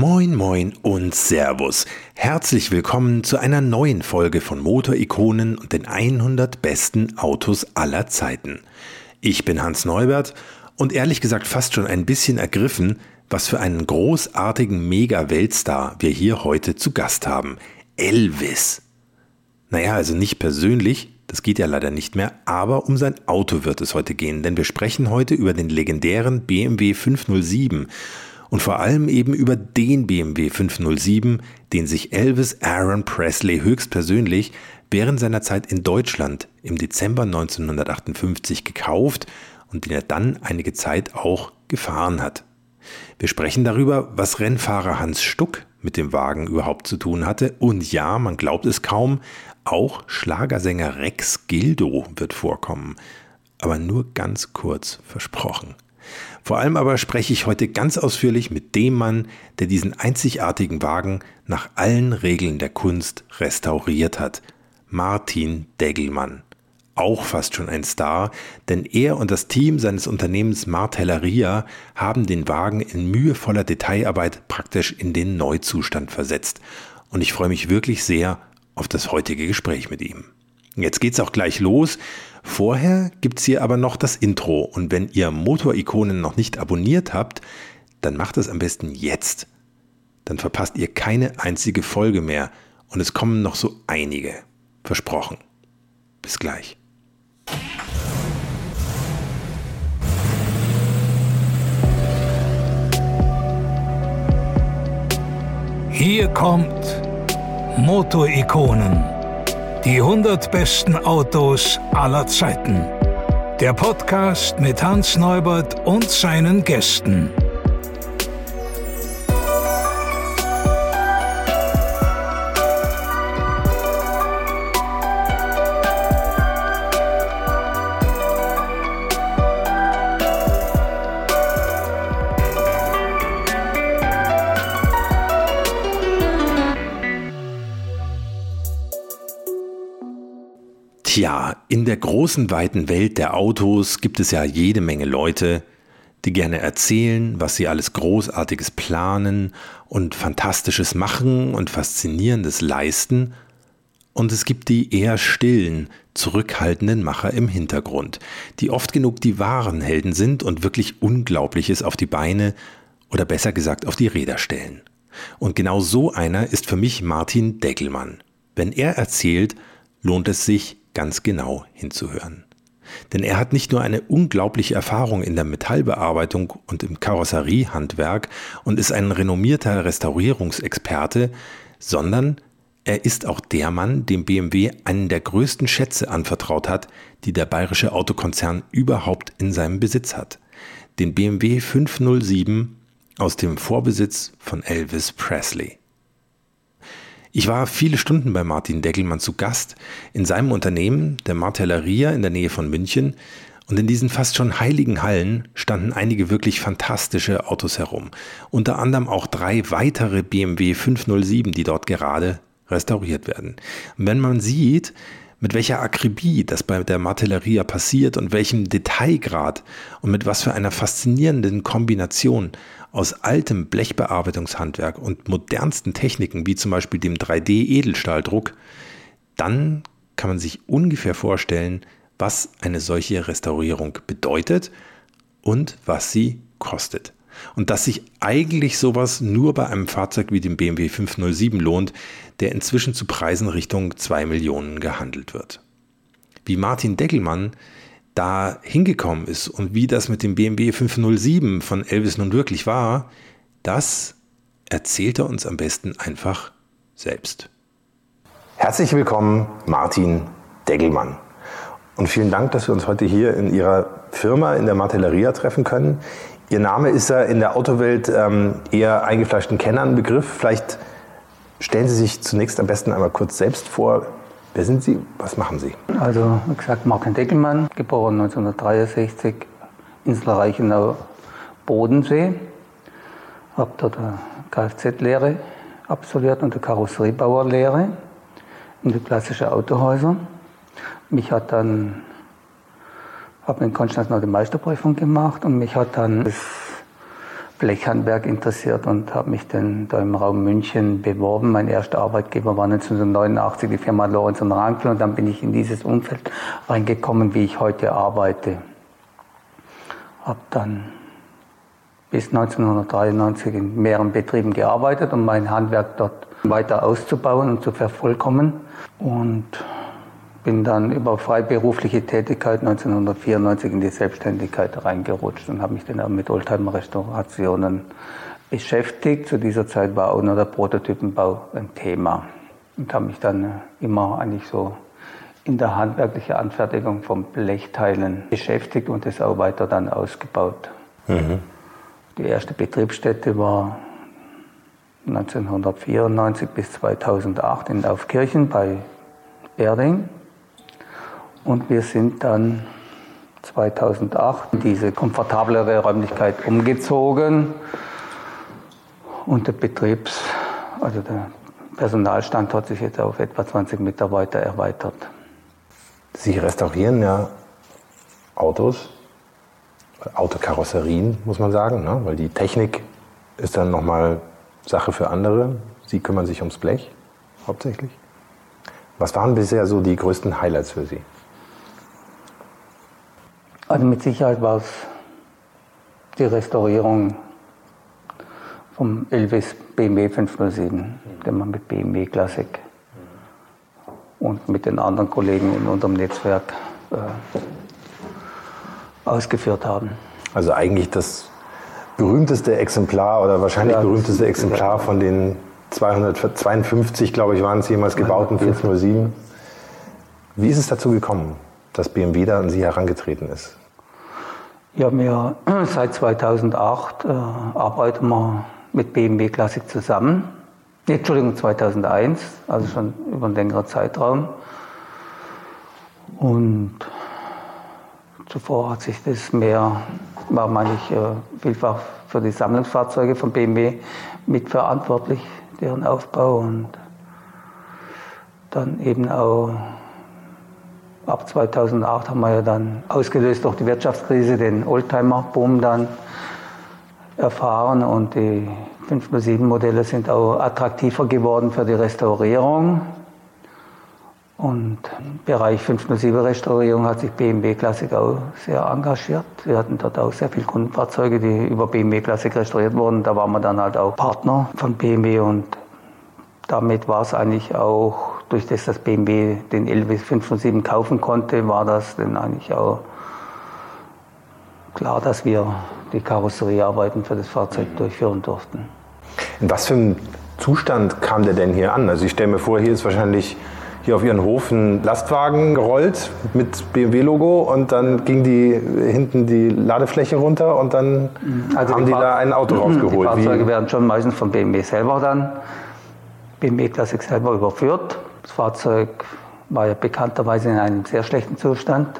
Moin, moin und Servus. Herzlich willkommen zu einer neuen Folge von Motorikonen und den 100 besten Autos aller Zeiten. Ich bin Hans Neubert und ehrlich gesagt fast schon ein bisschen ergriffen, was für einen großartigen Mega-Weltstar wir hier heute zu Gast haben. Elvis. Naja, also nicht persönlich, das geht ja leider nicht mehr, aber um sein Auto wird es heute gehen, denn wir sprechen heute über den legendären BMW 507 und vor allem eben über den BMW 507, den sich Elvis Aaron Presley höchstpersönlich während seiner Zeit in Deutschland im Dezember 1958 gekauft und den er dann einige Zeit auch gefahren hat. Wir sprechen darüber, was Rennfahrer Hans Stuck mit dem Wagen überhaupt zu tun hatte und ja, man glaubt es kaum, auch Schlagersänger Rex Gildo wird vorkommen, aber nur ganz kurz versprochen. Vor allem aber spreche ich heute ganz ausführlich mit dem Mann, der diesen einzigartigen Wagen nach allen Regeln der Kunst restauriert hat. Martin Degelmann. Auch fast schon ein Star, denn er und das Team seines Unternehmens Martelleria haben den Wagen in mühevoller Detailarbeit praktisch in den Neuzustand versetzt. Und ich freue mich wirklich sehr auf das heutige Gespräch mit ihm. Jetzt geht's auch gleich los. Vorher gibt's hier aber noch das Intro und wenn ihr Motorikonen noch nicht abonniert habt, dann macht es am besten jetzt. Dann verpasst ihr keine einzige Folge mehr und es kommen noch so einige. Versprochen. Bis gleich. Hier kommt Motorikonen. Die 100 besten Autos aller Zeiten. Der Podcast mit Hans Neubert und seinen Gästen. Großen weiten Welt der Autos gibt es ja jede Menge Leute, die gerne erzählen, was sie alles Großartiges planen und Fantastisches machen und Faszinierendes leisten. Und es gibt die eher stillen, zurückhaltenden Macher im Hintergrund, die oft genug die wahren Helden sind und wirklich Unglaubliches auf die Beine oder besser gesagt auf die Räder stellen. Und genau so einer ist für mich Martin Deckelmann. Wenn er erzählt, lohnt es sich, ganz genau hinzuhören. Denn er hat nicht nur eine unglaubliche Erfahrung in der Metallbearbeitung und im Karosseriehandwerk und ist ein renommierter Restaurierungsexperte, sondern er ist auch der Mann, dem BMW einen der größten Schätze anvertraut hat, die der bayerische Autokonzern überhaupt in seinem Besitz hat. Den BMW 507 aus dem Vorbesitz von Elvis Presley. Ich war viele Stunden bei Martin Deckelmann zu Gast in seinem Unternehmen, der Martelleria in der Nähe von München. Und in diesen fast schon heiligen Hallen standen einige wirklich fantastische Autos herum. Unter anderem auch drei weitere BMW 507, die dort gerade restauriert werden. Und wenn man sieht, mit welcher Akribie das bei der Martelleria passiert und welchem Detailgrad und mit was für einer faszinierenden Kombination aus altem Blechbearbeitungshandwerk und modernsten Techniken, wie zum Beispiel dem 3D-Edelstahldruck, dann kann man sich ungefähr vorstellen, was eine solche Restaurierung bedeutet und was sie kostet. Und dass sich eigentlich sowas nur bei einem Fahrzeug wie dem BMW 507 lohnt, der inzwischen zu Preisen Richtung 2 Millionen gehandelt wird. Wie Martin Deckelmann da hingekommen ist und wie das mit dem BMW 507 von Elvis nun wirklich war, das erzählt er uns am besten einfach selbst. Herzlich willkommen, Martin Degelmann. Und vielen Dank, dass wir uns heute hier in Ihrer Firma in der Martelleria treffen können. Ihr Name ist ja in der Autowelt ähm, eher eingefleischten Kennern Begriff. Vielleicht stellen Sie sich zunächst am besten einmal kurz selbst vor. Wer sind Sie? Was machen Sie? Also, wie gesagt, Martin Deckelmann, geboren 1963, Insel Reichenau, Bodensee. Habe dort eine Kfz-Lehre absolviert und eine Karosseriebauerlehre in die klassische Autohäuser. Mich hat dann, habe in Konstanz noch die Meisterprüfung gemacht und mich hat dann das Blechhandwerk interessiert und habe mich dann da im Raum München beworben. Mein erster Arbeitgeber war 1989 die Firma Lorenz und Rankel und dann bin ich in dieses Umfeld reingekommen, wie ich heute arbeite. Habe dann bis 1993 in mehreren Betrieben gearbeitet, um mein Handwerk dort weiter auszubauen und zu vervollkommen. Und bin dann über freiberufliche Tätigkeit 1994 in die Selbstständigkeit reingerutscht und habe mich dann auch mit Oldtimer-Restaurationen beschäftigt. Zu dieser Zeit war auch noch der Prototypenbau ein Thema und habe mich dann immer eigentlich so in der handwerklichen Anfertigung von Blechteilen beschäftigt und das auch weiter dann ausgebaut. Mhm. Die erste Betriebsstätte war 1994 bis 2008 in Aufkirchen bei Erding. Und wir sind dann 2008 in diese komfortablere Räumlichkeit umgezogen. Und der Betriebs, also der Personalstand hat sich jetzt auf etwa 20 Mitarbeiter erweitert. Sie restaurieren ja Autos, Autokarosserien, muss man sagen, ne? weil die Technik ist dann nochmal Sache für andere. Sie kümmern sich ums Blech hauptsächlich. Was waren bisher so die größten Highlights für Sie? Also mit Sicherheit war es die Restaurierung vom Elvis BMW 507, den wir mit BMW Classic und mit den anderen Kollegen in unserem Netzwerk äh, ausgeführt haben. Also eigentlich das berühmteste Exemplar oder wahrscheinlich ja, berühmteste Exemplar von den 252, glaube ich, waren es jemals gebauten 507. Wie ist es dazu gekommen, dass BMW da an Sie herangetreten ist? Ja, wir seit 2008 äh, arbeiten wir mit BMW Classic zusammen. Entschuldigung, 2001, also schon über einen längeren Zeitraum. Und zuvor hat sich das mehr, war meine ich äh, vielfach für die Sammlungsfahrzeuge von BMW mitverantwortlich, deren Aufbau und dann eben auch Ab 2008 haben wir ja dann ausgelöst durch die Wirtschaftskrise den Oldtimer-Boom dann erfahren und die 507-Modelle sind auch attraktiver geworden für die Restaurierung. Und im Bereich 507-Restaurierung hat sich BMW Classic auch sehr engagiert. Wir hatten dort auch sehr viele Kundenfahrzeuge, die über BMW Classic restauriert wurden. Da waren wir dann halt auch Partner von BMW und damit war es eigentlich auch durch das, dass BMW den LW 507 kaufen konnte, war das dann eigentlich auch klar, dass wir die Karosseriearbeiten für das Fahrzeug durchführen durften. In was für einem Zustand kam der denn hier an? Also ich stelle mir vor, hier ist wahrscheinlich hier auf Ihren Hof ein Lastwagen gerollt mit BMW-Logo und dann ging die hinten die Ladefläche runter und dann also haben die, die da ein Auto rausgeholt. Die Fahrzeuge Wie? werden schon meistens von BMW selber dann, BMW Classic selber überführt. Das Fahrzeug war ja bekannterweise in einem sehr schlechten Zustand.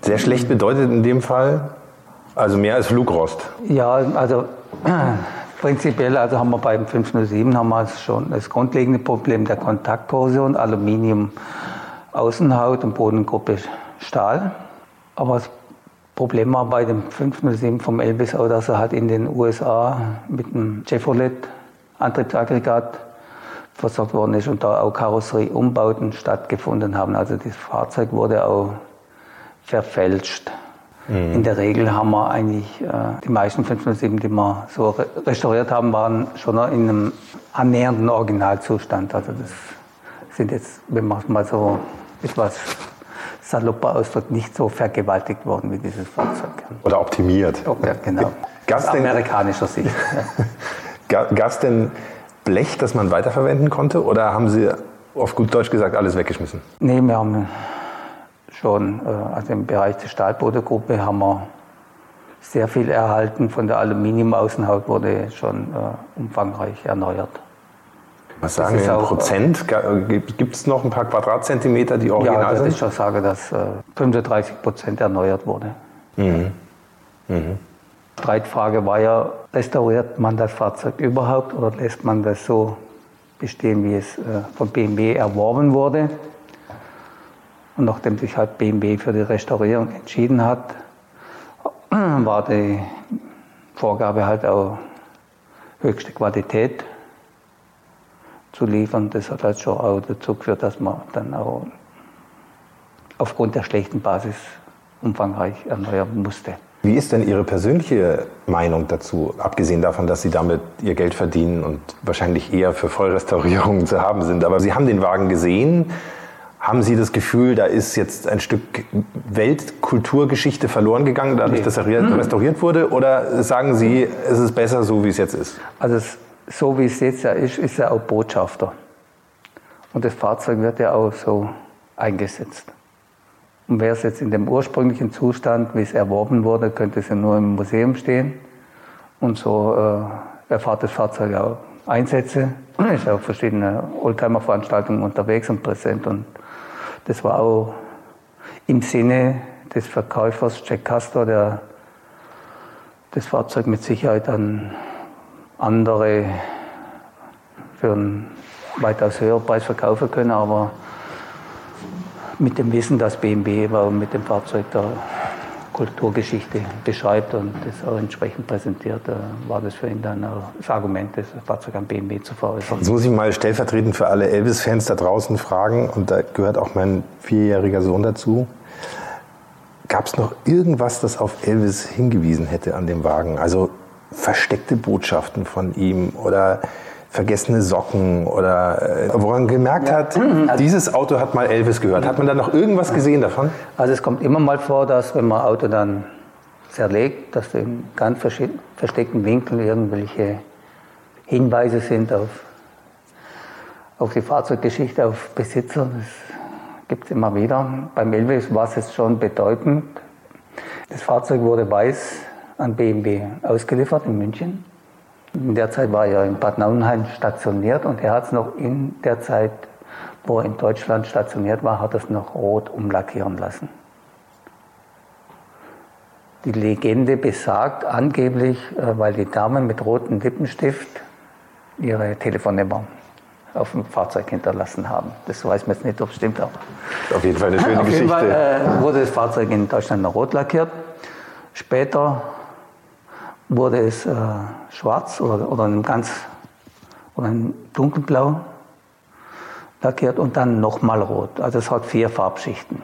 Sehr schlecht bedeutet in dem Fall? Also mehr als Flugrost? Ja, also prinzipiell also haben wir beim 507 haben wir schon das grundlegende Problem der Kontaktkorrosion, Aluminium, Außenhaut und Bodengruppe Stahl. Aber das Problem war bei dem 507 vom Elvis auch, dass er halt in den USA mit einem Chevrolet Antriebsaggregat versorgt worden ist und da auch Karosserieumbauten stattgefunden haben. Also das Fahrzeug wurde auch verfälscht. Mhm. In der Regel haben wir eigentlich, äh, die meisten 507, die wir so restauriert haben, waren schon in einem annähernden Originalzustand. Also das sind jetzt, wenn man es mal so etwas salopper ausdrückt, nicht so vergewaltigt worden wie dieses Fahrzeug. Oder optimiert. Ja, genau. Aus amerikanischer Sicht. Gab es denn Blech, das man weiterverwenden konnte? Oder haben Sie auf gut Deutsch gesagt alles weggeschmissen? Nee, wir haben schon, äh, also im Bereich der Stahlbodengruppe haben wir sehr viel erhalten. Von der Aluminiumaußenhaut wurde schon äh, umfangreich erneuert. Was sagen Sie in Prozent? Gibt es noch ein paar Quadratzentimeter, die original ja, sind? Ja, ich schon sagen, dass äh, 35 Prozent erneuert wurde. Mhm. Mhm. Streitfrage war ja, restauriert man das Fahrzeug überhaupt oder lässt man das so bestehen, wie es äh, von BMW erworben wurde? Und nachdem sich halt BMW für die Restaurierung entschieden hat, war die Vorgabe halt auch höchste Qualität zu liefern. Das hat halt schon auch dazu geführt, dass man dann auch aufgrund der schlechten Basis umfangreich erneuern musste. Wie ist denn Ihre persönliche Meinung dazu, abgesehen davon, dass Sie damit Ihr Geld verdienen und wahrscheinlich eher für Vollrestaurierungen zu haben sind? Aber Sie haben den Wagen gesehen. Haben Sie das Gefühl, da ist jetzt ein Stück Weltkulturgeschichte verloren gegangen, dadurch, nee. dass er restauriert wurde? Oder sagen Sie, es ist besser so, wie es jetzt ist? Also so wie es jetzt ja ist, ist er auch Botschafter. Und das Fahrzeug wird ja auch so eingesetzt. Und wäre es jetzt in dem ursprünglichen Zustand, wie es erworben wurde, könnte es ja nur im Museum stehen. Und so äh, erfahrt das Fahrzeug auch Einsätze. Ist auf verschiedene Oldtimer-Veranstaltungen unterwegs und präsent. Und das war auch im Sinne des Verkäufers Jack Castor, der das Fahrzeug mit Sicherheit an andere für einen weitaus höheren Preis verkaufen können, aber mit dem Wissen, dass BMW mit dem Fahrzeug der Kulturgeschichte beschreibt und das auch entsprechend präsentiert, äh, war das für ihn dann das Argument, das Fahrzeug an BMW zu veräußern. Jetzt muss ich mal stellvertretend für alle Elvis-Fans da draußen fragen, und da gehört auch mein vierjähriger Sohn dazu. Gab es noch irgendwas, das auf Elvis hingewiesen hätte an dem Wagen? Also versteckte Botschaften von ihm oder vergessene Socken oder äh, woran gemerkt ja. hat, also dieses Auto hat mal Elvis gehört. Hat man da noch irgendwas gesehen davon? Also es kommt immer mal vor, dass wenn man ein Auto dann zerlegt, dass in ganz versteckten Winkeln irgendwelche Hinweise sind auf, auf die Fahrzeuggeschichte, auf Besitzer. Das gibt es immer wieder. Beim Elvis war es jetzt schon bedeutend. Das Fahrzeug wurde weiß an BMW ausgeliefert in München. In der Zeit war er in Bad Nauenheim stationiert und er hat es noch in der Zeit, wo er in Deutschland stationiert war, hat es noch rot umlackieren lassen. Die Legende besagt angeblich, äh, weil die Dame mit rotem Lippenstift ihre Telefonnummer auf dem Fahrzeug hinterlassen haben. Das weiß man jetzt nicht, ob es stimmt, aber. Auf jeden Fall eine schöne auf Geschichte. Jeden Fall, äh, wurde das Fahrzeug in Deutschland noch rot lackiert. Später wurde es äh, schwarz oder, oder in ganz oder in dunkelblau lackiert und dann nochmal rot. Also es hat vier Farbschichten.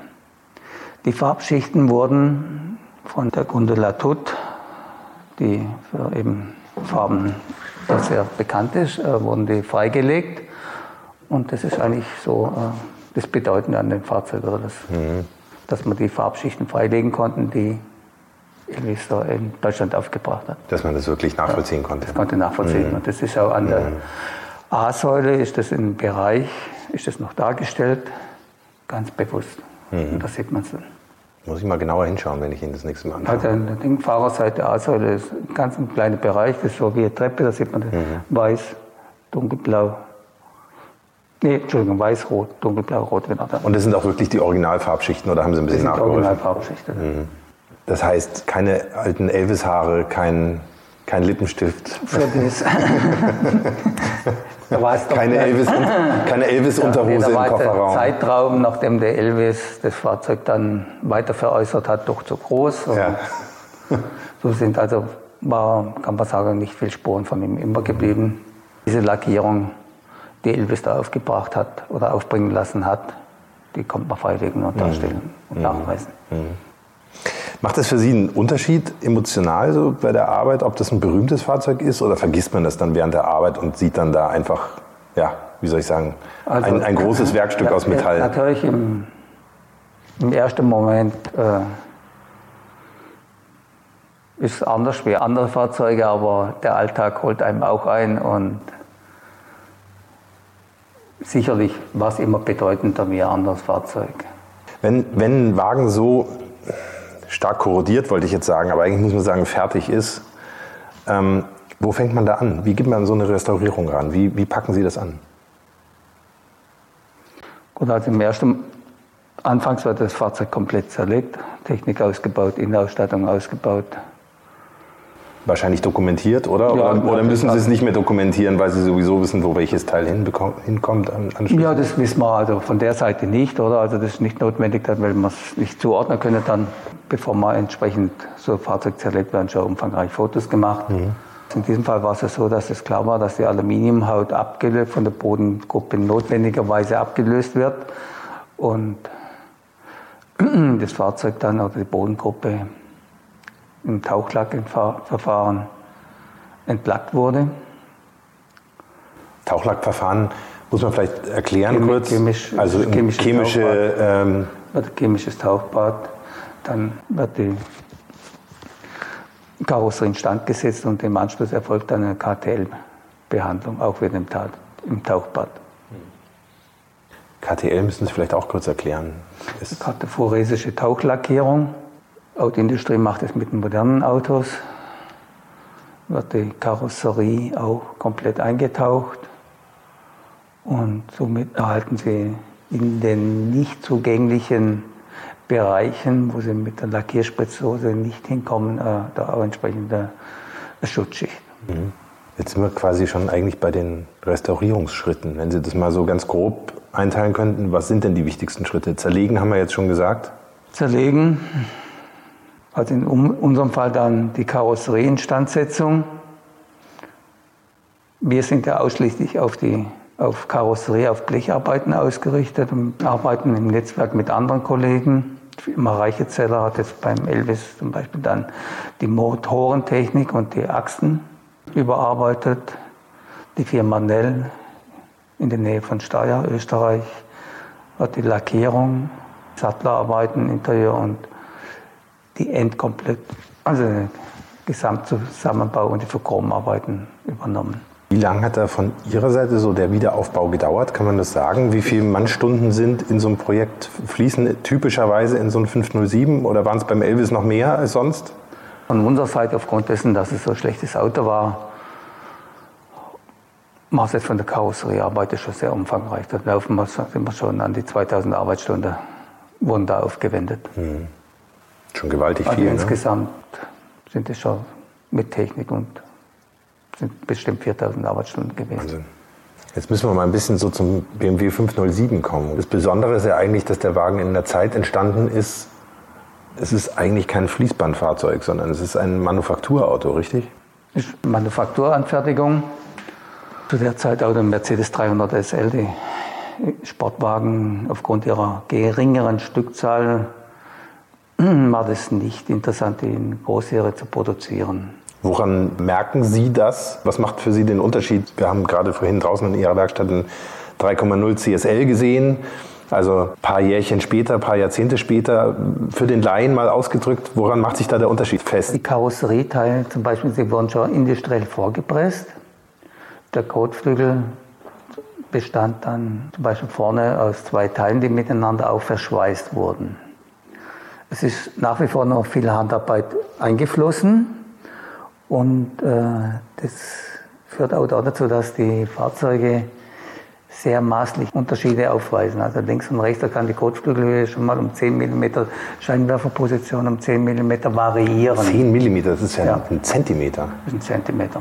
Die Farbschichten wurden von der Gundula Tut, die für eben Farben sehr bekannt ist, äh, wurden die freigelegt. Und das ist eigentlich so äh, das Bedeutende an dem Fahrzeug, oder das, mhm. dass man die Farbschichten freilegen konnten, die Da in Deutschland aufgebracht hat. Dass man das wirklich nachvollziehen konnte. Das konnte nachvollziehen. Mhm. Und das ist auch an der mhm. A-Säule, ist das im Bereich, ist das noch dargestellt, ganz bewusst. Mhm. Und da sieht man es dann. Muss ich mal genauer hinschauen, wenn ich ihn das nächste Mal anschaue. Also an der Fahrerseite A-Säule ist ein ganz kleiner Bereich, das ist so wie eine Treppe, da sieht man das mhm. weiß, dunkelblau. Nee, Entschuldigung, weiß-rot, dunkelblau-rot. Und das sind auch wirklich die Originalfarbschichten oder haben Sie ein bisschen nachgeholfen? Das sind Originalfarbschichten. Mhm. Das heißt, keine alten Elvis-Haare, kein, kein Lippenstift. Für das. keine, Elvis, keine Elvis-Unterhose ja, im Kofferraum. Der Zeitraum, nachdem der Elvis das Fahrzeug dann weiter veräußert hat, doch zu groß. Ja. So sind also, war, kann man sagen, nicht viel Spuren von ihm immer geblieben. Diese Lackierung, die Elvis da aufgebracht hat oder aufbringen lassen hat, die kommt man freilegen und darstellen mhm. und nachweisen. Mhm. Macht das für Sie einen Unterschied emotional so bei der Arbeit, ob das ein berühmtes Fahrzeug ist oder vergisst man das dann während der Arbeit und sieht dann da einfach, ja, wie soll ich sagen, also, ein, ein, großes Werkstück aus Metall? Natürlich im, im ersten Moment äh, ist es anders wie andere Fahrzeuge, aber der Alltag holt einem auch ein und sicherlich war es immer bedeutender wie ein anderes Fahrzeug. Wenn, wenn ein Wagen so stark korrodiert, wollte ich jetzt sagen, aber eigentlich muss man sagen, fertig ist. Ähm, wo fängt man da an? Wie geht man so eine Restaurierung ran? Wie, wie packen Sie das an? Gut, also im ersten Anfangs wird das Fahrzeug komplett zerlegt, Technik ausgebaut, Innenausstattung ausgebaut. Wahrscheinlich dokumentiert, oder? Ja, oder, oder müssen Sie es nicht mehr dokumentieren, weil Sie sowieso wissen, wo welches Teil hinkommt? Ja, das wissen wir also von der Seite nicht, oder? Also das ist nicht notwendig, weil wir es nicht zuordnen können dann, bevor man entsprechend so ein Fahrzeug zerlegt, werden schon umfangreich Fotos gemacht. In diesem Fall war es ja so, dass es klar war, dass die Aluminiumhaut abgelöst, von der Bodengruppe notwendigerweise abgelöst wird und das Fahrzeug dann oder die Bodengruppe im Tauchlackverfahren entlackt wurde. Tauchlackverfahren muss man vielleicht erklären Chemi- kurz. chemisch- also ein chemisches chemische, ähm, wird ein chemisches Tauchbad, dann wird die Karosserie instand gesetzt und im Anschluss erfolgt dann eine KTL-Behandlung, auch wieder im, Ta- im Tauchbad. KTL müssen Sie vielleicht auch kurz erklären. Ist, Kartophoresische Tauchlackierung. Autoindustrie macht es mit den modernen Autos. Wird die Karosserie auch komplett eingetaucht. Und somit erhalten Sie in den nicht zugänglichen Bereichen, wo Sie mit der Lackierspritzhose nicht hinkommen, äh, da auch entsprechende Schutzschicht. jetzt sind wir quasi schon eigentlich bei den Restaurierungsschritten. Wenn Sie das mal so ganz grob einteilen könnten, was sind denn die wichtigsten Schritte? Zerlegen haben wir jetzt schon gesagt. zerlegen. Also in unserem Fall dann die Karosserieinstandsetzung. Wir sind ja ausschließlich auf die auf Karosserie, auf Blecharbeiten ausgerichtet und arbeiten im Netzwerk mit anderen Kollegen. Die Firma Reichezeller hat jetzt beim Elvis zum Beispiel dann die Motorentechnik und die Achsen überarbeitet. Die Firma Nell in der Nähe von Steyr, Österreich, hat die Lackierung, Sattlerarbeiten, Interieur und die Endkomplett, also den Gesamtzusammenbau und die Verchromarbeiten übernommen. Wie lange hat da von Ihrer Seite so der Wiederaufbau gedauert? Kann man das sagen? Wie viele Mannstunden sind in so einem Projekt fließen typischerweise in so ein 507 oder waren es beim Elvis noch mehr als sonst? Von unserer Seite, aufgrund dessen, dass es so ein schlechtes Auto war, war es jetzt von der Karosseriearbeit schon sehr umfangreich. Da laufen wir, sind wir schon an die 2000 Arbeitsstunden, wurden da aufgewendet. Schon gewaltig Also viel. Ne? insgesamt sind es schon mit Technik und sind bestimmt 4000 Arbeitsstunden gewesen. Wahnsinn. Jetzt müssen wir mal ein bisschen so zum BMW 507 kommen. Das Besondere ist ja eigentlich, dass der Wagen in einer Zeit entstanden ist. Es ist eigentlich kein Fließbandfahrzeug, sondern es ist ein Manufakturauto, richtig? ist Manufakturanfertigung. Zu der Zeit auch der Mercedes 300 SL, die Sportwagen aufgrund ihrer geringeren Stückzahl war das nicht interessant, in Großserie zu produzieren. Woran merken Sie das? Was macht für Sie den Unterschied? Wir haben gerade vorhin draußen in Ihrer Werkstatt einen 3,0 CSL gesehen. Also ein paar Jährchen später, ein paar Jahrzehnte später, für den Laien mal ausgedrückt, woran macht sich da der Unterschied fest? Die Karosserieteile zum Beispiel, sie wurden schon industriell vorgepresst. Der Kotflügel bestand dann zum Beispiel vorne aus zwei Teilen, die miteinander auch verschweißt wurden. Es ist nach wie vor noch viel Handarbeit eingeflossen und äh, das führt auch dazu, dass die Fahrzeuge sehr maßlich Unterschiede aufweisen. Also links und rechts, da kann die Kotflügelhöhe schon mal um 10 mm, Scheinwerferposition um 10 mm variieren. 10 mm, das ist ja, Ja. ein Zentimeter. Das ist ein Zentimeter.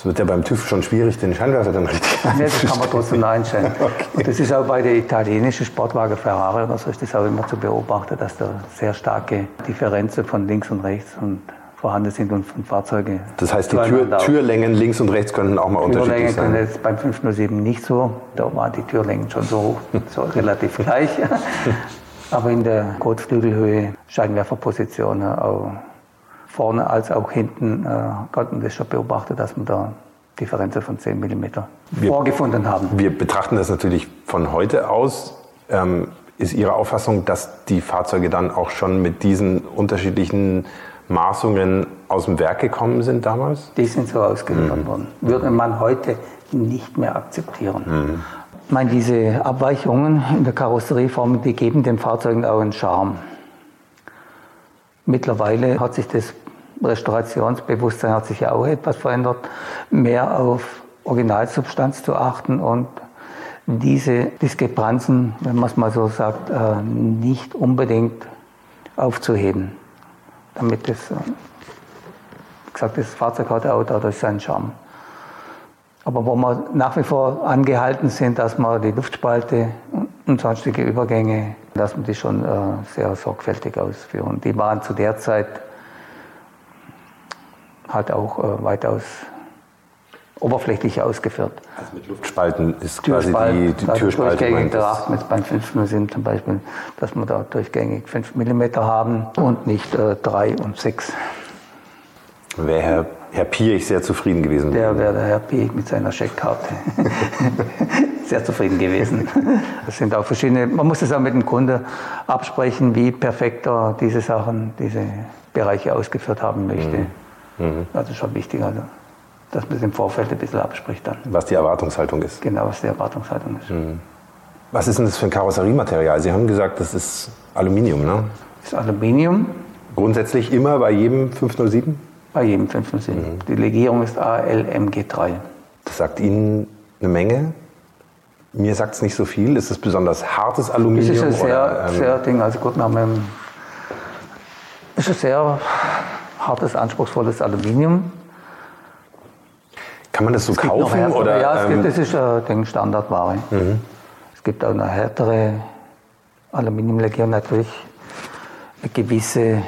Es wird ja beim TÜV schon schwierig, den Scheinwerfer dann richtig Nee, das kann man trotzdem einstellen. Und das ist auch bei den italienischen Sportwagen Ferrari oder so ist das auch immer zu beobachten, dass da sehr starke Differenzen von links und rechts und vorhanden sind und von Fahrzeugen. Das heißt, die Tür. Türlängen links und rechts könnten auch mal unterschiedlich Türlängen können sein. jetzt beim 507 nicht so. Da waren die Türlängen schon so, so relativ gleich. Aber in der Kotflügelhöhe, Scheinwerferposition, auch vorne als auch hinten, äh, konnten wir schon beobachten, dass wir da Differenzen von 10 mm vorgefunden haben. Wir betrachten das natürlich von heute aus. Ähm, ist Ihre Auffassung, dass die Fahrzeuge dann auch schon mit diesen unterschiedlichen Maßungen aus dem Werk gekommen sind damals? Die sind so ausgeliefert worden. Würde man heute nicht mehr akzeptieren. Ich meine, diese Abweichungen in der Karosserieform, die geben den Fahrzeugen auch einen Charme. Mittlerweile hat sich das Restaurationsbewusstsein hat sich ja auch etwas verändert, mehr auf Originalsubstanz zu achten und diese Diskrepanzen, wenn man es mal so sagt, äh, nicht unbedingt aufzuheben, damit das äh, gesagt, das Fahrzeug hat auch dadurch seinen Charme. Aber wo wir nach wie vor angehalten sind, dass man die Luftspalte und sonstige Übergänge, dass wir die schon äh, sehr sorgfältig ausführen. Die waren zu der Zeit halt auch äh, weitaus oberflächlich ausgeführt. Also mit Luftspalten ist quasi die, die also Türspalte. Durchgängig beachten jetzt beim 507 zum Beispiel, dass wir da durchgängig 5 mm haben und nicht äh, 3 und 6. Wäre Herr, Herr Piech sehr zufrieden gewesen? Der wäre der Herr Piech mit seiner Scheckkarte sehr zufrieden gewesen. Das sind auch verschiedene, man muss es auch mit dem Kunde absprechen, wie perfekt er diese Sachen, diese Bereiche ausgeführt haben möchte. Mhm. Mhm. Das ist schon wichtig. Also dass man es im Vorfeld ein bisschen abspricht dann. Was die Erwartungshaltung ist. Genau, was die Erwartungshaltung ist. Mhm. Was ist denn das für ein Karosseriematerial? Sie haben gesagt, das ist Aluminium, ne? Das ist Aluminium. Grundsätzlich immer bei jedem 507? Bei jedem 507. Mhm. Die Legierung ist ALMG3. Das sagt Ihnen eine Menge. Mir sagt es nicht so viel. Ist es besonders hartes Aluminium? Es ist ein sehr, oder, ähm, sehr Ding. Also gut, wir haben, es ist ein sehr hartes, anspruchsvolles Aluminium. Kann man das so es kaufen? Oder, ja, es gibt, ähm, das ist äh, Standardware. Mhm. Es gibt auch eine härtere Aluminiumlegierung, natürlich eine gewisse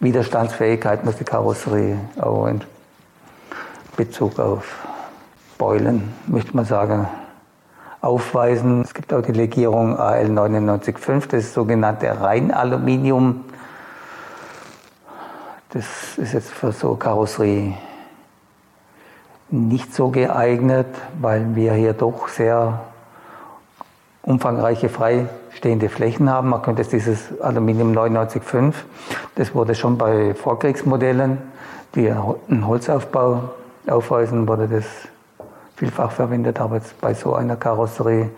Widerstandsfähigkeit muss die Karosserie auch in Bezug auf Beulen, möchte man sagen, aufweisen. Es gibt auch die Legierung AL995, das ist sogenannte Reinaluminium. Das ist jetzt für so Karosserie nicht so geeignet, weil wir hier doch sehr umfangreiche freistehende Flächen haben. Man könnte dieses Aluminium 995, das wurde schon bei Vorkriegsmodellen, die einen Holzaufbau aufweisen, wurde das vielfach verwendet. Aber jetzt bei so einer Karosserie,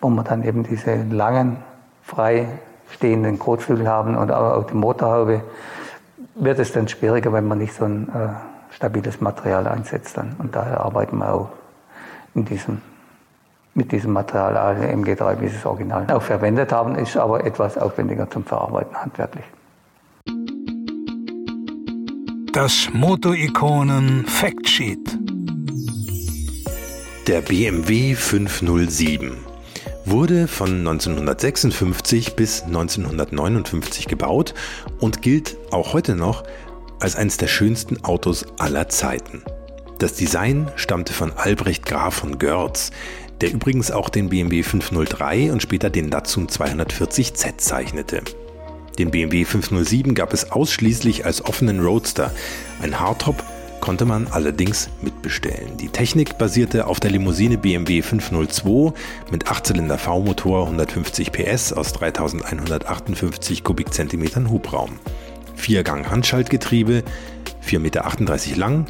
wo man dann eben diese langen, freistehenden Kotflügel haben und auch die Motorhaube, wird es dann schwieriger, wenn man nicht so ein äh, stabiles Material einsetzt dann. Und daher arbeiten wir auch in diesem, mit diesem Material MG3, wie sie es original auch verwendet haben, ist aber etwas aufwendiger zum Verarbeiten handwerklich. Das Moto-Ikonen Factsheet. Der BMW 507 wurde von 1956 bis 1959 gebaut und gilt auch heute noch als eines der schönsten Autos aller Zeiten. Das Design stammte von Albrecht Graf von Görz, der übrigens auch den BMW 503 und später den Datsun 240Z zeichnete. Den BMW 507 gab es ausschließlich als offenen Roadster. Ein Hardtop konnte man allerdings mitbestellen. Die Technik basierte auf der Limousine BMW 502 mit 8-Zylinder V-Motor 150 PS aus 3158 Kubikzentimetern Hubraum. Viergang Handschaltgetriebe, 4,38 Meter lang,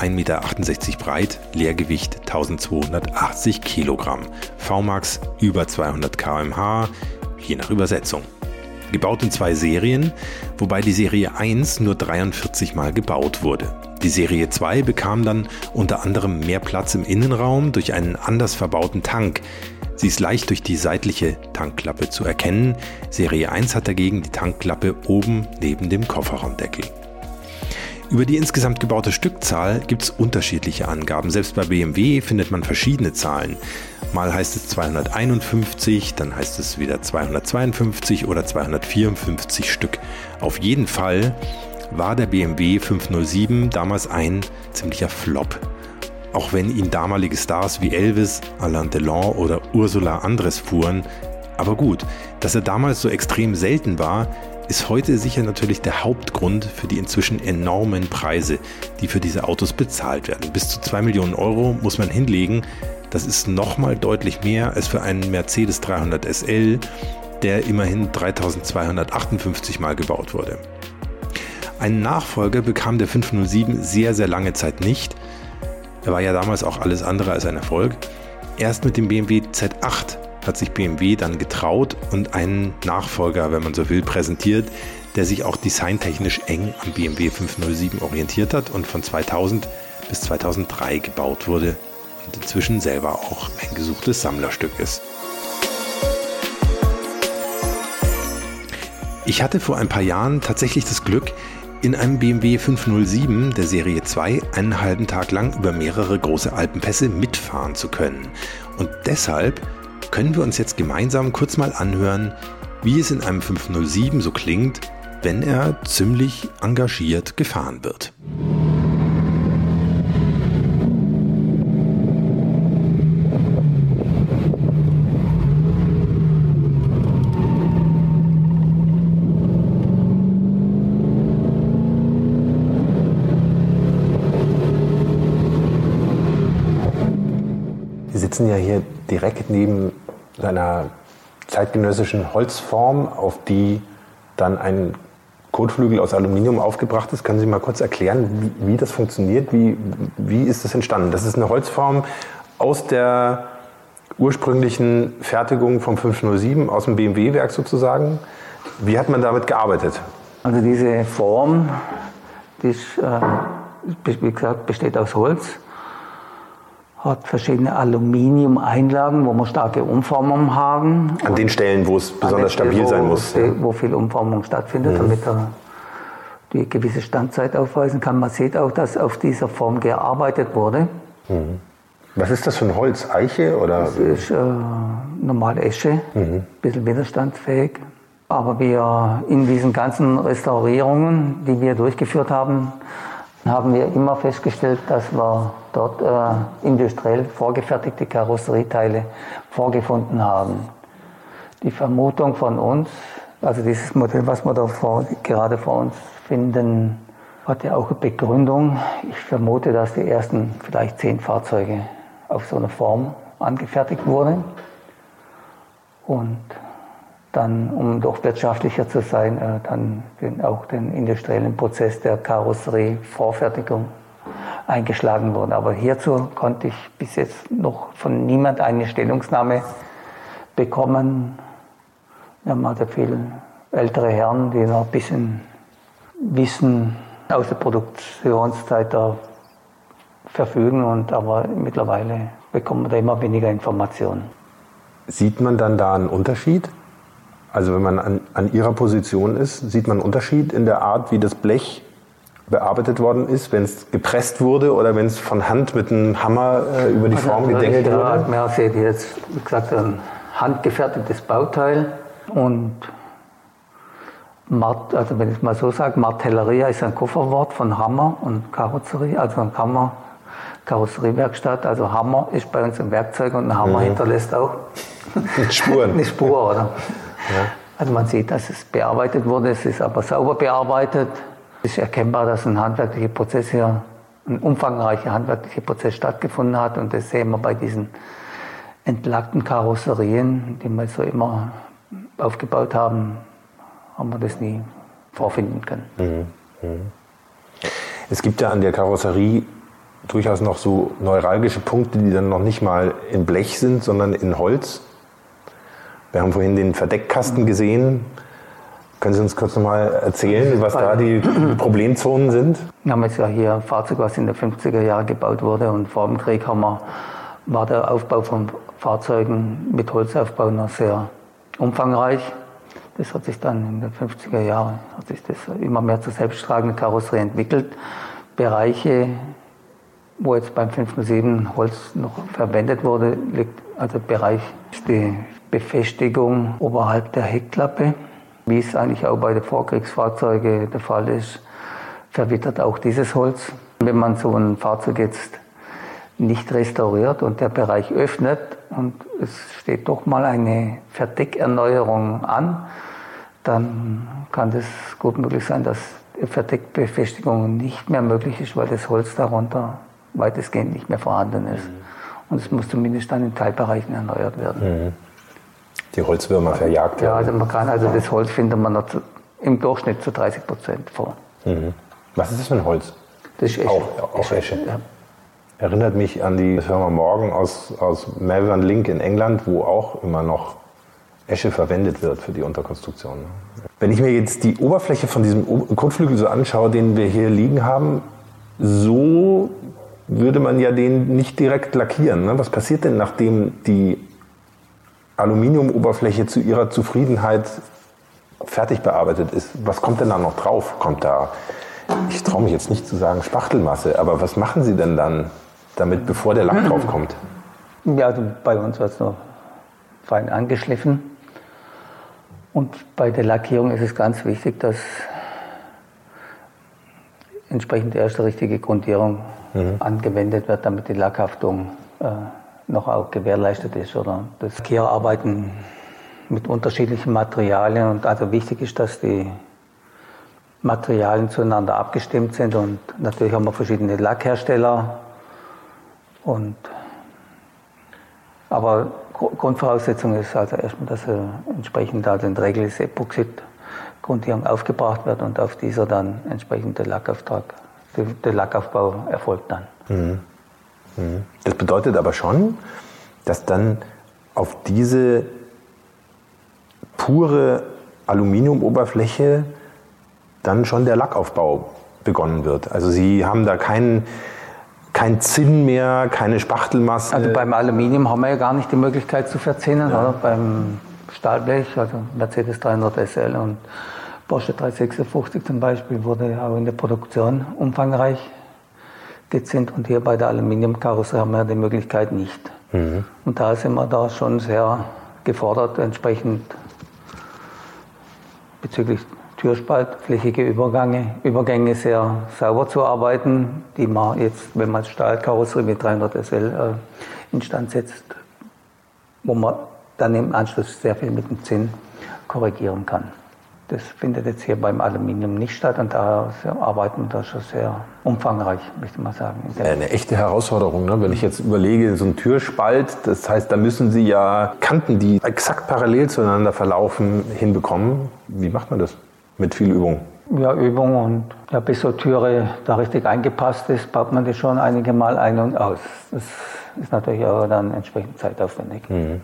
1,68 Meter breit, Leergewicht 1280 Kilogramm, VMAX über 200 km/h, je nach Übersetzung. Gebaut in zwei Serien, wobei die Serie 1 nur 43 Mal gebaut wurde. Die Serie 2 bekam dann unter anderem mehr Platz im Innenraum durch einen anders verbauten Tank, Sie ist leicht durch die seitliche Tankklappe zu erkennen. Serie 1 hat dagegen die Tankklappe oben neben dem Kofferraumdeckel. Über die insgesamt gebaute Stückzahl gibt es unterschiedliche Angaben. Selbst bei BMW findet man verschiedene Zahlen. Mal heißt es 251, dann heißt es wieder 252 oder 254 Stück. Auf jeden Fall war der BMW 507 damals ein ziemlicher Flop auch wenn ihn damalige Stars wie Elvis, Alain Delon oder Ursula Andres fuhren. Aber gut, dass er damals so extrem selten war, ist heute sicher natürlich der Hauptgrund für die inzwischen enormen Preise, die für diese Autos bezahlt werden. Bis zu 2 Millionen Euro muss man hinlegen. Das ist nochmal deutlich mehr als für einen Mercedes 300 SL, der immerhin 3258 Mal gebaut wurde. Einen Nachfolger bekam der 507 sehr, sehr lange Zeit nicht. Er war ja damals auch alles andere als ein Erfolg. Erst mit dem BMW Z8 hat sich BMW dann getraut und einen Nachfolger, wenn man so will, präsentiert, der sich auch designtechnisch eng am BMW 507 orientiert hat und von 2000 bis 2003 gebaut wurde und inzwischen selber auch ein gesuchtes Sammlerstück ist. Ich hatte vor ein paar Jahren tatsächlich das Glück, in einem BMW 507 der Serie 2 einen halben Tag lang über mehrere große Alpenpässe mitfahren zu können. Und deshalb können wir uns jetzt gemeinsam kurz mal anhören, wie es in einem 507 so klingt, wenn er ziemlich engagiert gefahren wird. sitzen ja hier direkt neben seiner zeitgenössischen Holzform, auf die dann ein Kotflügel aus Aluminium aufgebracht ist. Können Sie mal kurz erklären, wie, wie das funktioniert? Wie, wie ist das entstanden? Das ist eine Holzform aus der ursprünglichen Fertigung vom 507, aus dem BMW-Werk sozusagen. Wie hat man damit gearbeitet? Also diese Form, die ist, äh, wie gesagt, besteht aus Holz hat verschiedene Aluminium-Einlagen, wo wir starke Umformungen haben. An den Stellen, wo es besonders stabil sein muss. Ja. Wo viel Umformung stattfindet, mhm. damit er die gewisse Standzeit aufweisen kann. Man sieht auch, dass auf dieser Form gearbeitet wurde. Mhm. Was ist das für ein Holz? Eiche oder? Das ist äh, normale Esche, mhm. ein bisschen widerstandsfähig. Aber wir in diesen ganzen Restaurierungen, die wir durchgeführt haben, haben wir immer festgestellt, dass wir dort äh, industriell vorgefertigte Karosserieteile vorgefunden haben. Die Vermutung von uns, also dieses Modell, was wir da vor, gerade vor uns finden, hat ja auch eine Begründung. Ich vermute, dass die ersten vielleicht zehn Fahrzeuge auf so eine Form angefertigt wurden. Und dann, um doch wirtschaftlicher zu sein, äh, dann auch den industriellen Prozess der Karosserievorfertigung eingeschlagen wurde. Aber hierzu konnte ich bis jetzt noch von niemand eine Stellungnahme bekommen. Wir haben also viele ältere Herren, die noch ein bisschen Wissen aus der Produktionszeit da verfügen, und aber mittlerweile bekommen wir da immer weniger Informationen. Sieht man dann da einen Unterschied? Also wenn man an, an Ihrer Position ist, sieht man einen Unterschied in der Art, wie das Blech bearbeitet worden ist, wenn es gepresst wurde oder wenn es von Hand mit einem Hammer äh, über die also Form gedengelt wurde? Ja, man sieht jetzt, wie gesagt, ein handgefertigtes Bauteil und Mart, also wenn ich es mal so sage, Martelleria ist ein Kofferwort von Hammer und Karosserie, also ein Hammer, Karosseriewerkstatt. Also Hammer ist bei uns ein Werkzeug und ein Hammer mhm. hinterlässt auch Spuren. eine Spur, oder? Ja. Also man sieht, dass es bearbeitet wurde, es ist aber sauber bearbeitet. Es ist erkennbar, dass ein handwerklicher Prozess hier, ein umfangreicher handwerklicher Prozess stattgefunden hat und das sehen wir bei diesen entlackten Karosserien, die wir so immer aufgebaut haben, haben wir das nie vorfinden können. Mhm. Mhm. Es gibt ja an der Karosserie durchaus noch so neuralgische Punkte, die dann noch nicht mal in Blech sind, sondern in Holz. Wir haben vorhin den Verdeckkasten gesehen. Können Sie uns kurz noch mal erzählen, was da die Problemzonen sind? Wir haben jetzt ja hier ein Fahrzeug, was in den 50er Jahren gebaut wurde und vor dem Krieg haben wir, war der Aufbau von Fahrzeugen mit Holzaufbau noch sehr umfangreich. Das hat sich dann in den 50er Jahren hat sich das immer mehr zur selbsttragenden Karosserie entwickelt. Bereiche, wo jetzt beim 507 Holz noch verwendet wurde, liegt also Bereich die Befestigung oberhalb der Heckklappe, wie es eigentlich auch bei den Vorkriegsfahrzeugen der Fall ist, verwittert auch dieses Holz. Wenn man so ein Fahrzeug jetzt nicht restauriert und der Bereich öffnet und es steht doch mal eine Verdeckerneuerung an, dann kann es gut möglich sein, dass Verdeckbefestigung nicht mehr möglich ist, weil das Holz darunter weitestgehend nicht mehr vorhanden ist. Mhm. Und es muss zumindest dann in Teilbereichen erneuert werden. Mhm die Holzwürmer verjagt werden. Ja, also man kann, also das Holz findet man zu, im Durchschnitt zu 30 Prozent vor. Mhm. Was ist das für ein Holz? Das ist Esche. Auch, auch Esche. Ja. Erinnert mich an die Firma Morgan aus, aus Malvern Link in England, wo auch immer noch Esche verwendet wird für die Unterkonstruktion. Wenn ich mir jetzt die Oberfläche von diesem Kotflügel so anschaue, den wir hier liegen haben, so würde man ja den nicht direkt lackieren. Ne? Was passiert denn, nachdem die Aluminiumoberfläche zu ihrer Zufriedenheit fertig bearbeitet ist, was kommt denn da noch drauf? Kommt da ich traue mich jetzt nicht zu sagen Spachtelmasse, aber was machen Sie denn dann damit, bevor der Lack drauf kommt? Ja, also bei uns wird es noch fein angeschliffen. Und bei der Lackierung ist es ganz wichtig, dass entsprechend erst die richtige Grundierung mhm. angewendet wird, damit die Lackhaftung äh, noch auch gewährleistet ist. Oder das Lackierarbeiten mit unterschiedlichen Materialien und also wichtig ist, dass die Materialien zueinander abgestimmt sind und natürlich haben wir verschiedene Lackhersteller und aber Grundvoraussetzung ist also erstmal, dass entsprechend also in der Regel ist Epoxid-Grundierung aufgebracht wird und auf dieser dann entsprechend der Lackauftrag, der Lackaufbau erfolgt dann. Mhm. Das bedeutet aber schon, dass dann auf diese pure Aluminiumoberfläche dann schon der Lackaufbau begonnen wird. Also Sie haben da keinen kein Zinn mehr, keine Spachtelmasse. Also beim Aluminium haben wir ja gar nicht die Möglichkeit zu verzinnen, ja. oder? Beim Stahlblech, also Mercedes 300 SL und Porsche 356 zum Beispiel, wurde auch in der Produktion umfangreich gezinnt und hier bei der Aluminiumkarosserie haben wir die Möglichkeit nicht. Mhm. Und da sind wir da schon sehr gefordert, entsprechend bezüglich türspaltflächige Übergänge, Übergänge sehr sauber zu arbeiten, die man jetzt, wenn man Stahlkarosserie mit 300 SL äh, instand setzt, wo man dann im Anschluss sehr viel mit dem Zinn korrigieren kann. Das findet jetzt hier beim Aluminium nicht statt und daher arbeiten wir da schon sehr umfangreich, möchte man sagen. Eine echte Herausforderung, ne? wenn ich jetzt überlege, so ein Türspalt, das heißt, da müssen Sie ja Kanten, die exakt parallel zueinander verlaufen, hinbekommen. Wie macht man das? Mit viel Übung. Ja, Übung und ja, bis so Türe da richtig eingepasst ist, baut man die schon einige Mal ein und aus. Das ist natürlich auch dann entsprechend zeitaufwendig. Mhm.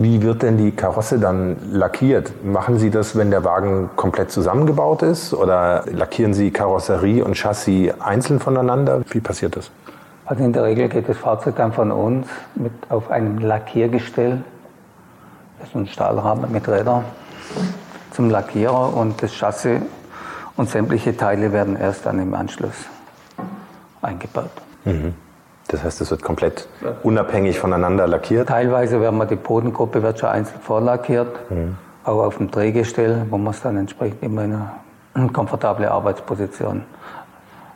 Wie wird denn die Karosse dann lackiert? Machen Sie das, wenn der Wagen komplett zusammengebaut ist? Oder lackieren Sie Karosserie und Chassis einzeln voneinander? Wie passiert das? Also in der Regel geht das Fahrzeug dann von uns mit auf einem Lackiergestell. Das ist ein Stahlrahmen mit Rädern zum Lackierer und das Chassis und sämtliche Teile werden erst dann im Anschluss eingebaut. Mhm. Das heißt, es wird komplett unabhängig voneinander lackiert? Teilweise werden wir die Bodengruppe wird schon einzeln vorlackiert, mhm. auch auf dem Drehgestell, wo man es dann entsprechend immer in eine komfortable Arbeitsposition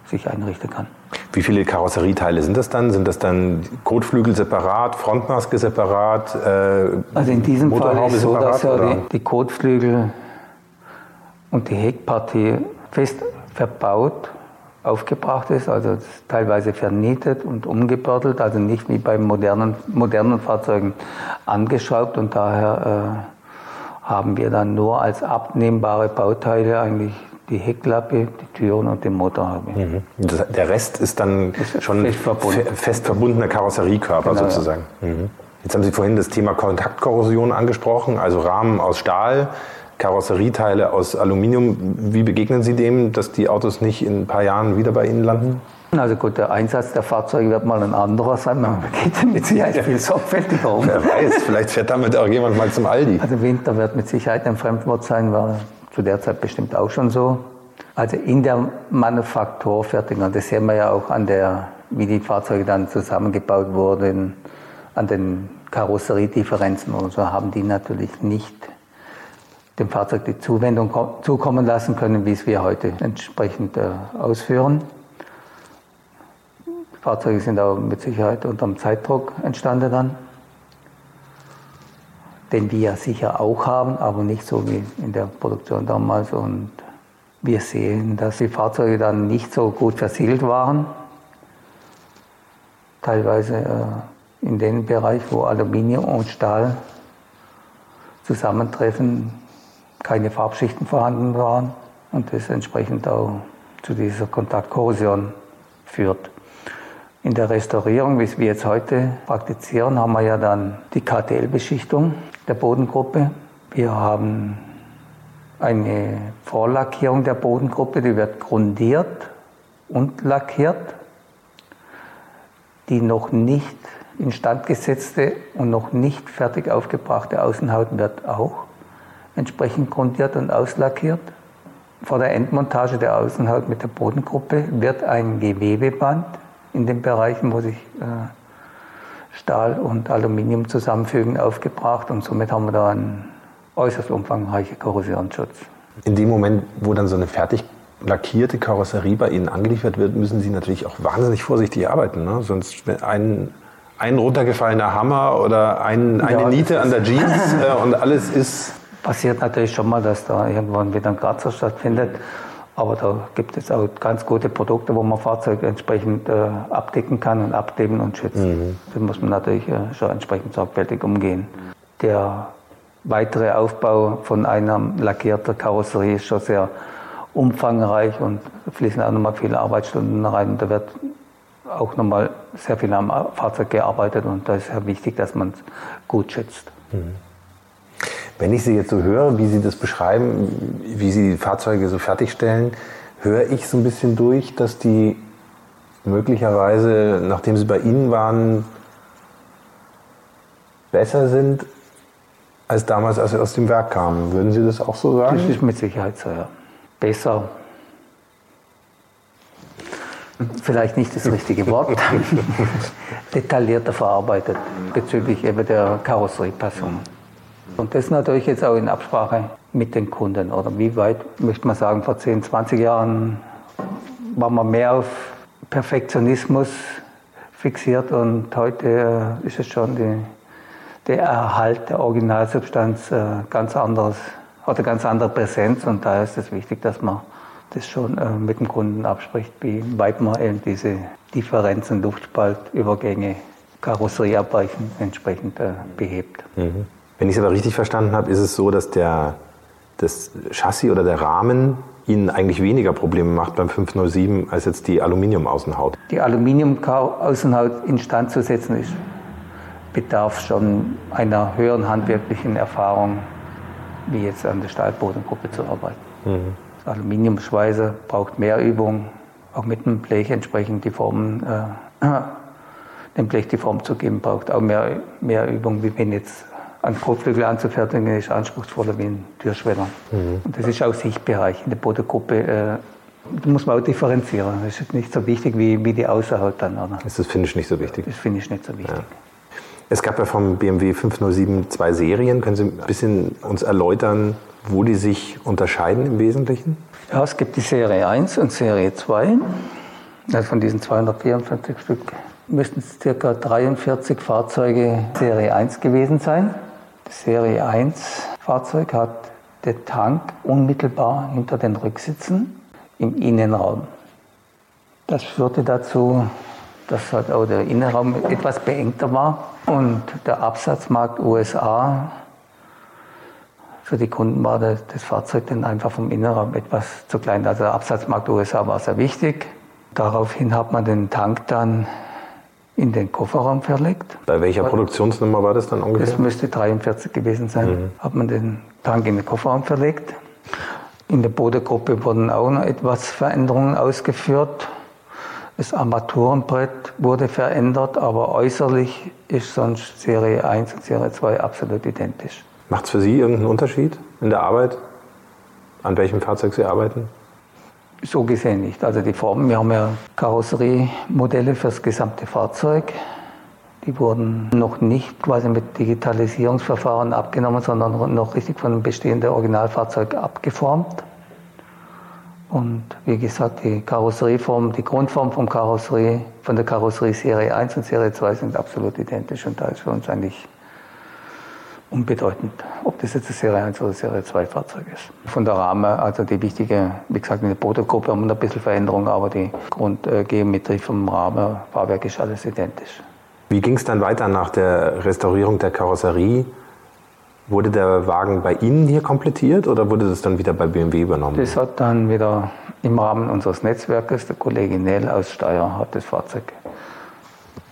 sich einrichten kann. Wie viele Karosserieteile sind das dann? Sind das dann Kotflügel separat, Frontmaske separat? Äh, also in diesem Fall ist es so, dass ja die, die Kotflügel und die Heckpartie fest verbaut aufgebracht ist, also teilweise vernietet und umgebördelt, also nicht wie bei modernen, modernen Fahrzeugen angeschraubt und daher äh, haben wir dann nur als abnehmbare Bauteile eigentlich die Heckklappe, die Türen und den Motorhaube. Mhm. Der Rest ist dann ist schon fest, verbunden. fest verbundener Karosseriekörper genau, sozusagen. Ja. Mhm. Jetzt haben Sie vorhin das Thema Kontaktkorrosion angesprochen, also Rahmen aus Stahl. Karosserieteile aus Aluminium. Wie begegnen Sie dem, dass die Autos nicht in ein paar Jahren wieder bei Ihnen landen? Also gut, der Einsatz der Fahrzeuge wird mal ein anderer sein. Man geht mit Sicherheit viel sorgfältiger um. Wer weiß, vielleicht fährt damit auch jemand mal zum Aldi. Also Winter wird mit Sicherheit ein Fremdwort sein, war zu der Zeit bestimmt auch schon so. Also in der Manufakturfertigung, das sehen wir ja auch an der, wie die Fahrzeuge dann zusammengebaut wurden, an den Karosseriedifferenzen und so haben die natürlich nicht dem Fahrzeug die Zuwendung zukommen lassen können, wie es wir heute entsprechend äh, ausführen. Die Fahrzeuge sind auch mit Sicherheit unter dem Zeitdruck entstanden dann, den wir ja sicher auch haben, aber nicht so wie in der Produktion damals. Und wir sehen, dass die Fahrzeuge dann nicht so gut versiegelt waren. Teilweise äh, in dem Bereich, wo Aluminium und Stahl zusammentreffen, keine Farbschichten vorhanden waren und das entsprechend auch zu dieser Kontaktkorrosion führt. In der Restaurierung, wie wir jetzt heute praktizieren, haben wir ja dann die KTL-Beschichtung der Bodengruppe. Wir haben eine Vorlackierung der Bodengruppe, die wird grundiert und lackiert. Die noch nicht instand gesetzte und noch nicht fertig aufgebrachte Außenhaut wird auch entsprechend grundiert und auslackiert. Vor der Endmontage der Außenhaut mit der Bodengruppe wird ein Gewebeband in den Bereichen, wo sich äh, Stahl und Aluminium zusammenfügen, aufgebracht und somit haben wir da einen äußerst umfangreichen Korrosionsschutz. In dem Moment, wo dann so eine fertig lackierte Karosserie bei Ihnen angeliefert wird, müssen Sie natürlich auch wahnsinnig vorsichtig arbeiten. Ne? Sonst ein, ein runtergefallener Hammer oder ein, eine Ja, Niete an der Jeans äh, und alles ist Passiert natürlich schon mal, dass da irgendwann wieder ein Kratzer stattfindet. Aber da gibt es auch ganz gute Produkte, wo man Fahrzeuge entsprechend äh, abdecken kann und abkleben und schützen. Da muss man natürlich äh, schon entsprechend sorgfältig umgehen. Der weitere Aufbau von einer lackierten Karosserie ist schon sehr umfangreich und fließen auch nochmal viele Arbeitsstunden rein. Und da wird auch nochmal sehr viel am Fahrzeug gearbeitet und da ist sehr wichtig, dass man es gut schützt. Wenn ich Sie jetzt so höre, wie Sie das beschreiben, wie Sie die Fahrzeuge so fertigstellen, höre ich so ein bisschen durch, dass die möglicherweise, nachdem sie bei Ihnen waren, besser sind als damals, als sie aus dem Werk kamen. Würden Sie das auch so Das sagen? ist mit Sicherheit so, ja. Besser. Vielleicht nicht das richtige Wort. Detaillierter verarbeitet bezüglich eben der Karosseriepassung. Und das natürlich jetzt auch in Absprache mit den Kunden. Oder wie weit, möchte man sagen, vor 10, 20 Jahren war man mehr auf Perfektionismus fixiert und heute äh, ist es schon die, der Erhalt der Originalsubstanz äh, ganz anderes, hat eine ganz andere Präsenz und daher ist es wichtig, dass man das schon äh, mit dem Kunden abspricht, wie weit man eben diese Differenzen, Luftspaltübergänge, Karosserieabweichen entsprechend behebt. Wenn ich es aber richtig verstanden habe, ist es so, dass der, das Chassis oder der Rahmen Ihnen eigentlich weniger Probleme macht beim 507 als jetzt die Aluminiumaußenhaut. Die Aluminiumaußenhaut instand zu setzen, ist, bedarf schon einer höheren handwerklichen Erfahrung, wie jetzt an der Stahlbodengruppe zu arbeiten. Das Aluminiumschweißer braucht mehr Übung, auch mit dem Blech entsprechend die Formen, äh, dem Blech die Form zu geben, braucht auch mehr, mehr Übung, wie wenn jetzt ein Kotflügel anzufertigen, ist anspruchsvoller wie ein Türschweller. Und das ist auch Sichtbereich in der Bodengruppe. Äh, da muss man auch differenzieren. Das ist nicht so wichtig wie, wie die Außerhaut dann. Oder? Ist das Finish nicht so wichtig? Das finde ich nicht so wichtig. Es gab ja vom BMW 507 zwei Serien. Können Sie ein bisschen uns erläutern, wo die sich unterscheiden im Wesentlichen? Ja, es gibt die Serie 1 und Serie 2. Also von diesen 254 Stück müssten es ca. 43 Fahrzeuge Serie 1 gewesen sein. Serie 1 Fahrzeug hat den Tank unmittelbar hinter den Rücksitzen im Innenraum. Das führte dazu, dass halt auch der Innenraum etwas beengter war und der Absatzmarkt USA für die Kunden war das, das Fahrzeug dann einfach vom Innenraum etwas zu klein. Also der Absatzmarkt USA war sehr wichtig. Daraufhin hat man den Tank dann in den Kofferraum verlegt. Bei welcher Produktionsnummer war das dann Das ungefähr? müsste 43 gewesen sein. Hat man den Tank in den Kofferraum verlegt. In der Bodengruppe wurden auch noch etwas Veränderungen ausgeführt. Das Armaturenbrett wurde verändert, aber äußerlich ist sonst Serie 1 und Serie 2 absolut identisch. Macht es für Sie irgendeinen Unterschied in der Arbeit? An welchem Fahrzeug Sie arbeiten? So gesehen nicht. Also die Formen, wir haben ja Karosseriemodelle für das gesamte Fahrzeug. Die wurden noch nicht quasi mit Digitalisierungsverfahren abgenommen, sondern noch richtig von dem bestehenden Originalfahrzeug abgeformt. Und wie gesagt, die Karosserieform, die Grundform vom Karosserie, von der Karosserie Serie 1 und Serie 2 sind absolut identisch und da ist für uns eigentlich unbedeutend, ob das jetzt eine Serie 1 oder Serie 2 Fahrzeug ist. Von der Rahmen, also die wichtige, wie gesagt, in der Protogruppe haben wir ein bisschen Veränderung, aber die Grundgeometrie vom Rahmen, Fahrwerk ist alles identisch. Wie ging es dann weiter nach der Restaurierung der Karosserie? Wurde der Wagen bei Ihnen hier komplettiert oder wurde das dann wieder bei BMW übernommen? Das hat dann wieder im Rahmen unseres Netzwerkes, der Kollege Nell aus Steyr hat das Fahrzeug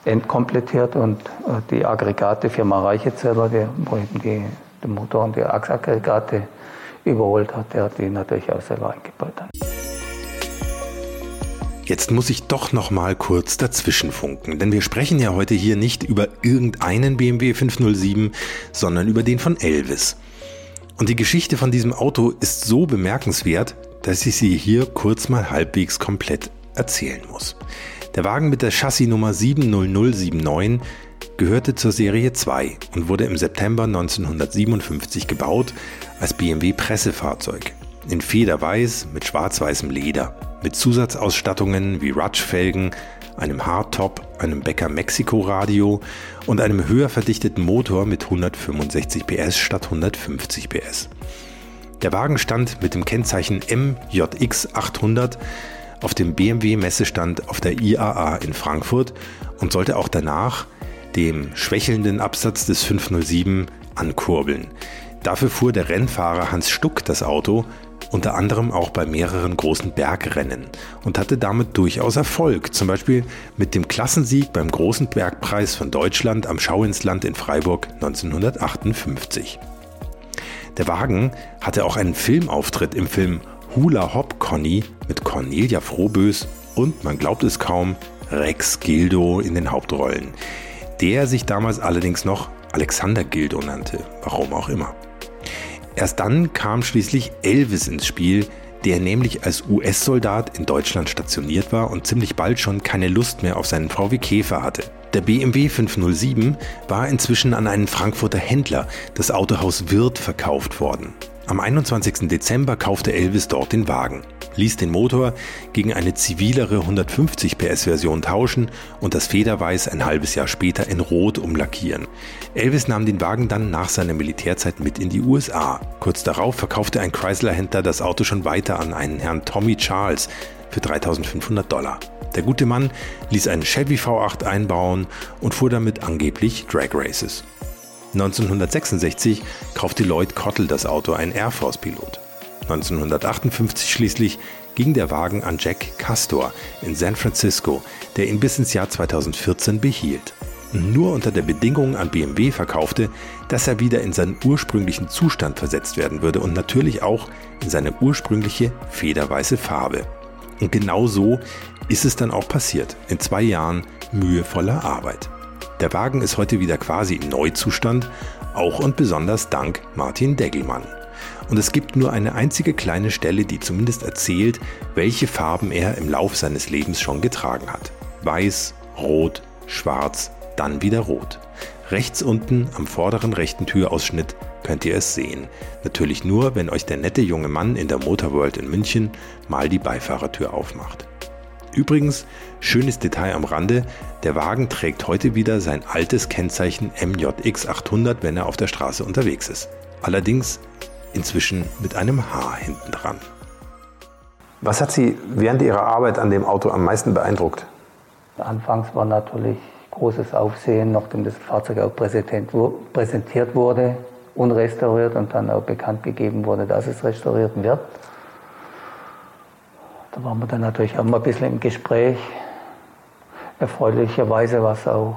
entkomplettiert und äh, die Aggregate Firma Reichezeller, die, wo eben die, den Motor und die Achsaggregate überholt hat, der hat die natürlich auch selber eingebaut. Dann. Jetzt muss ich doch noch mal kurz dazwischenfunken, denn wir sprechen ja heute hier nicht über irgendeinen BMW 507, sondern über den von Elvis. Und die Geschichte von diesem Auto ist so bemerkenswert, dass ich sie hier kurz mal halbwegs komplett erzählen muss. Der Wagen mit der Chassisnummer 70079 gehörte zur Serie 2 und wurde im September 1957 gebaut als BMW Pressefahrzeug. In Federweiß mit schwarz-weißem Leder, mit Zusatzausstattungen wie Rutschfelgen, einem Hardtop, einem Becker Mexiko Radio und einem höher verdichteten Motor mit 165 PS statt 150 PS. Der Wagen stand mit dem Kennzeichen MJX 800 auf dem BMW Messestand auf der IAA in Frankfurt und sollte auch danach dem schwächelnden Absatz des 507 ankurbeln. Dafür fuhr der Rennfahrer Hans Stuck das Auto unter anderem auch bei mehreren großen Bergrennen und hatte damit durchaus Erfolg, zum Beispiel mit dem Klassensieg beim Großen Bergpreis von Deutschland am Schauinsland in Freiburg 1958. Der Wagen hatte auch einen Filmauftritt im Film Hula Hop Conny mit Cornelia Frohbös und, man glaubt es kaum, Rex Gildo in den Hauptrollen, der sich damals allerdings noch Alexander Gildo nannte, warum auch immer. Erst dann kam schließlich Elvis ins Spiel, der nämlich als US-Soldat in Deutschland stationiert war und ziemlich bald schon keine Lust mehr auf seinen VW Käfer hatte. Der BMW 507 war inzwischen an einen Frankfurter Händler, das Autohaus Wirth, verkauft worden. Am 21. Dezember kaufte Elvis dort den Wagen, ließ den Motor gegen eine zivilere 150 PS Version tauschen und das Federweiß ein halbes Jahr später in Rot umlackieren. Elvis nahm den Wagen dann nach seiner Militärzeit mit in die USA. Kurz darauf verkaufte ein Chrysler-Händler das Auto schon weiter an einen Herrn Tommy Charles für 3500 Dollar. Der gute Mann ließ einen Chevy V8 einbauen und fuhr damit angeblich Drag Races. 1966 kaufte Lloyd Cottle das Auto, ein Air Force-Pilot. 1958 schließlich ging der Wagen an Jack Castor in San Francisco, der ihn bis ins Jahr 2014 behielt. Nur unter der Bedingung an BMW verkaufte, dass er wieder in seinen ursprünglichen Zustand versetzt werden würde und natürlich auch in seine ursprüngliche federweiße Farbe. Und genau so ist es dann auch passiert, in zwei Jahren mühevoller Arbeit. Der Wagen ist heute wieder quasi im Neuzustand, auch und besonders dank Martin Degelmann. Und es gibt nur eine einzige kleine Stelle, die zumindest erzählt, welche Farben er im Lauf seines Lebens schon getragen hat. Weiß, Rot, Schwarz, dann wieder Rot. Rechts unten am vorderen rechten Türausschnitt könnt ihr es sehen. Natürlich nur, wenn euch der nette junge Mann in der Motorworld in München mal die Beifahrertür aufmacht. Übrigens, schönes Detail am Rande, der Wagen trägt heute wieder sein altes Kennzeichen MJX 800, wenn er auf der Straße unterwegs ist. Allerdings inzwischen mit einem H hinten dran. Was hat Sie während Ihrer Arbeit an dem Auto am meisten beeindruckt? Anfangs war natürlich großes Aufsehen, nachdem das Fahrzeug auch präsentiert wurde, unrestauriert und dann auch bekannt gegeben wurde, dass es restauriert wird. Da waren wir dann natürlich auch mal ein bisschen im Gespräch. Erfreulicherweise, was auch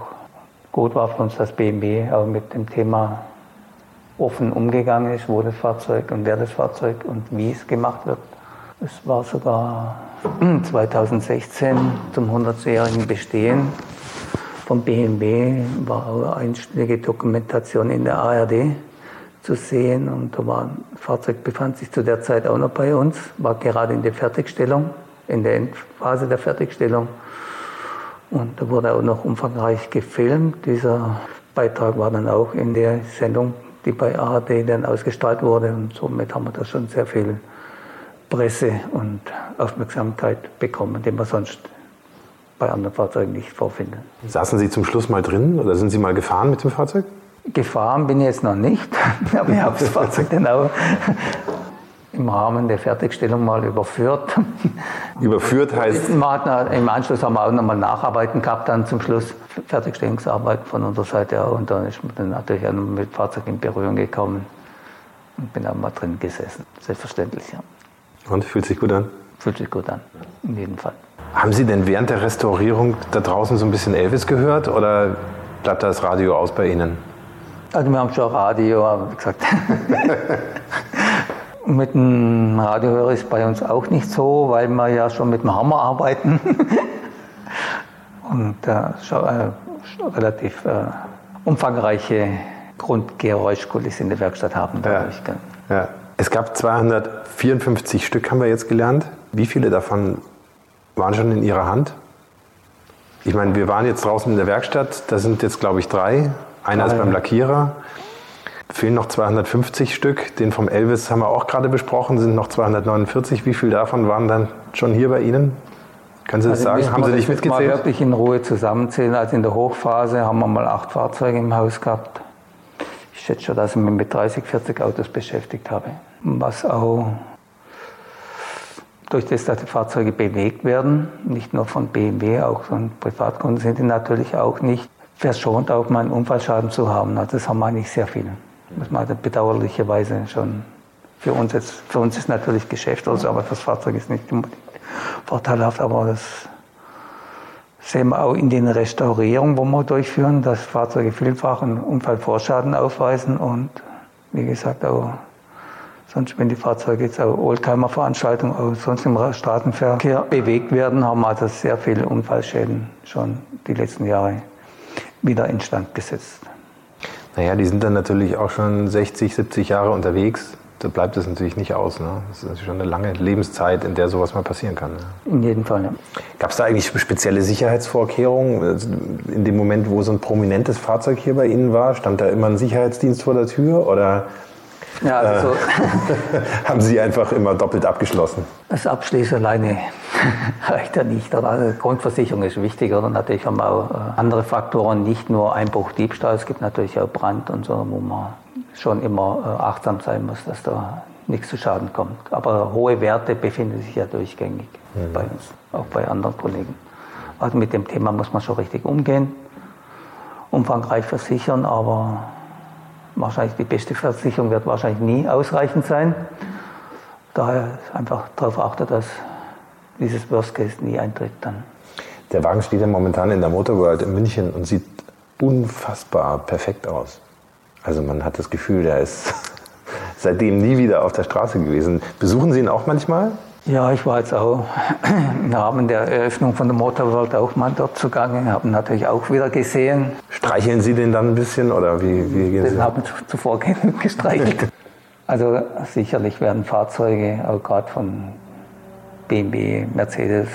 gut war für uns, dass BMW auch mit dem Thema offen umgegangen ist, wo das Fahrzeug und wer das Fahrzeug und wie es gemacht wird. Es war sogar 2016 zum 100-jährigen Bestehen von BMW, war auch einstündige Dokumentation in der ARD zu sehen. Und da war, ein Fahrzeug befand sich zu der Zeit auch noch bei uns, war gerade in der Fertigstellung, in der Endphase der Fertigstellung. Und da wurde auch noch umfangreich gefilmt. Dieser Beitrag war dann auch in der Sendung, die bei ARD dann ausgestrahlt wurde. Und somit haben wir da schon sehr viel Presse und Aufmerksamkeit bekommen, die man sonst bei anderen Fahrzeugen nicht vorfinden. Saßen Sie zum Schluss mal drin oder sind Sie mal gefahren mit dem Fahrzeug? Gefahren bin ich jetzt noch nicht, aber ich habe das Fahrzeug dann auch im Rahmen der Fertigstellung mal überführt. Überführt heißt? Im Anschluss haben wir auch nochmal Nacharbeiten gehabt, dann zum Schluss Fertigstellungsarbeit von unserer Seite auch. Und dann ist man dann natürlich auch mit dem Fahrzeug in Berührung gekommen und bin auch mal drin gesessen. Selbstverständlich, ja. Und fühlt sich gut an? Fühlt sich gut an, in jedem Fall. Haben Sie denn während der Restaurierung da draußen so ein bisschen Elvis gehört oder bleibt das Radio aus bei Ihnen? Also wir haben schon Radio, aber wie gesagt. mit dem Radiohörer ist bei uns auch nicht so, weil wir ja schon mit dem Hammer arbeiten. Und äh, schon, äh, schon relativ äh, umfangreiche Grundgeräuschkulisse in der Werkstatt haben. Ja. ja. Es gab 254 Stück, haben wir jetzt gelernt. Wie viele davon waren schon in Ihrer Hand? Ich meine, wir waren jetzt draußen in der Werkstatt, da sind jetzt, glaube ich, drei. Einer ist beim Lackierer. Fehlen noch 250 Stück. Den vom Elvis haben wir auch gerade besprochen, sind noch 249. Wie viel davon waren dann schon hier bei Ihnen? Können Sie das Also sagen? Haben Sie nicht Mal mitgezählt? wirklich in Ruhe zusammenzählen. Also in der Hochphase haben wir mal acht Fahrzeuge im Haus gehabt. Ich schätze schon, dass ich mich mit 30, 40 Autos beschäftigt habe. Was auch durch das, dass die Fahrzeuge bewegt werden, nicht nur von BMW, auch von Privatkunden sind die natürlich auch nicht verschont, auch mal einen Unfallschaden zu haben. Also das haben wir eigentlich sehr viel. Muss man bedauerlicherweise schon für uns jetzt, für uns ist natürlich Geschäft, also, aber das Fahrzeug ist nicht vorteilhaft, aber das sehen wir auch in den Restaurierungen, wo wir durchführen, dass Fahrzeuge vielfach einen Unfallvorschaden aufweisen und wie gesagt auch sonst, wenn die Fahrzeuge jetzt auch Oldtimer-Veranstaltungen auch sonst im Straßenverkehr bewegt werden, haben wir also sehr viele Unfallschäden schon die letzten Jahre wieder instand gesetzt. Naja, die sind dann natürlich auch schon 60, 70 Jahre unterwegs. Da bleibt es natürlich nicht aus. Ne? Das ist natürlich schon eine lange Lebenszeit, in der sowas mal passieren kann. Ne? In jedem Fall, ja. Gab es da eigentlich spezielle Sicherheitsvorkehrungen? In dem Moment, wo so ein prominentes Fahrzeug hier bei Ihnen war, stand da immer ein Sicherheitsdienst vor der Tür oder Ja, also so, haben Sie einfach immer doppelt abgeschlossen? das Abschließen alleine reicht ja nicht. Oder? Also Grundversicherung ist wichtig, oder natürlich haben wir auch äh, andere Faktoren, nicht nur Einbruch, Diebstahl, es gibt natürlich auch Brand und so, wo man schon immer äh, achtsam sein muss, dass da nichts zu Schaden kommt. Aber hohe Werte befinden sich ja durchgängig bei uns, auch bei anderen Kollegen. Also mit dem Thema muss man schon richtig umgehen, umfangreich versichern, aber wahrscheinlich die beste Versicherung wird wahrscheinlich nie ausreichend sein. Daher einfach darauf achten, dass dieses Worst Case nie eintritt dann. Der Wagen steht ja momentan in der Motor World in München und sieht unfassbar perfekt aus. Also man hat das Gefühl, der ist seitdem nie wieder auf der Straße gewesen. Besuchen Sie ihn auch manchmal? Ja, ich war jetzt auch im Rahmen der Eröffnung von der Motorworld auch mal dort zugange, habe natürlich auch wieder gesehen. Streicheln Sie den dann ein bisschen oder wie, wie gehen Sie? Den haben zuvor gestreichelt. Also sicherlich werden Fahrzeuge, auch gerade von BMW, Mercedes,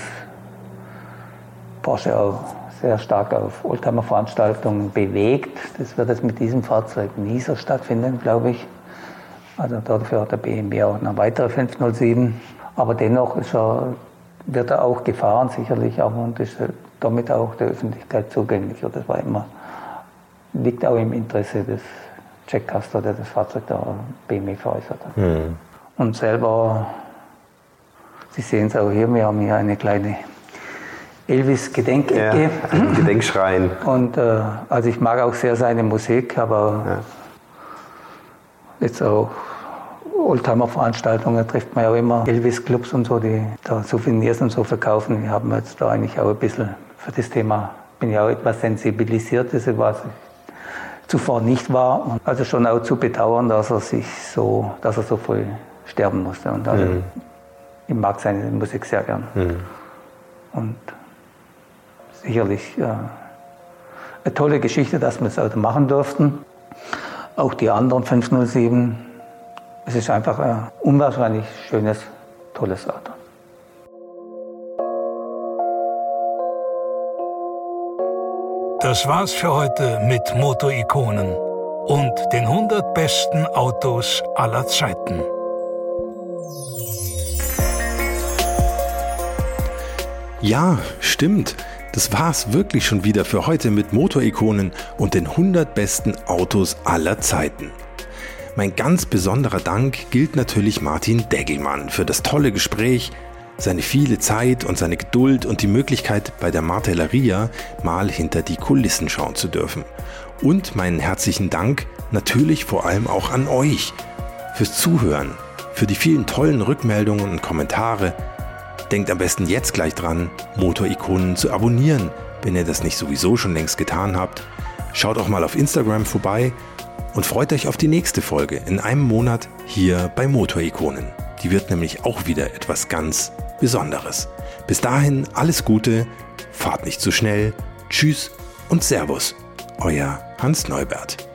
Porsche auch sehr stark auf Oldtimer-Veranstaltungen bewegt. Das wird jetzt mit diesem Fahrzeug nie so stattfinden, glaube ich. Also dafür hat der BMW auch eine weitere 507. Aber dennoch er, wird er auch gefahren, sicherlich, aber und ist damit auch der Öffentlichkeit zugänglich. Und das war immer, liegt auch im Interesse des Jack Custer, der das Fahrzeug der BMW veräußert hat. Und selber, Sie sehen es auch hier, wir haben hier eine kleine Elvis-Gedenkecke. Ja, ein Gedenkschrein. Und äh, also ich mag auch sehr seine Musik, aber Ja. jetzt auch Oldtimer-Veranstaltungen trifft man ja auch immer Elvis-Clubs und so, die da Souvenirs und so verkaufen. Wir haben jetzt da eigentlich auch ein bisschen für das Thema, bin ja auch etwas sensibilisiert, das was ich zuvor nicht war. Und also schon auch zu bedauern, dass er sich so, dass er so früh sterben musste. Und also, ich mag seine Musik sehr gern. Und sicherlich äh, eine tolle Geschichte, dass wir das Auto machen durften. Auch die anderen 507. Es ist einfach ein unwahrscheinlich schönes, tolles Auto. Das war's für heute mit Motorikonen und den 100 besten Autos aller Zeiten. Ja, stimmt. Das war's wirklich schon wieder für heute mit Motorikonen und den 100 besten Autos aller Zeiten. Mein ganz besonderer Dank gilt natürlich Martin Deggelmann für das tolle Gespräch, seine viele Zeit und seine Geduld und die Möglichkeit, bei der Martelleria mal hinter die Kulissen schauen zu dürfen. Und meinen herzlichen Dank natürlich vor allem auch an euch fürs Zuhören, für die vielen tollen Rückmeldungen und Kommentare. Denkt am besten jetzt gleich dran, Motorikonen zu abonnieren, wenn ihr das nicht sowieso schon längst getan habt. Schaut auch mal auf Instagram vorbei und freut euch auf die nächste Folge in einem Monat hier bei Motorikonen. Die wird nämlich auch wieder etwas ganz Besonderes. Bis dahin alles Gute, fahrt nicht zu schnell, tschüss und Servus, euer Hans Neubert.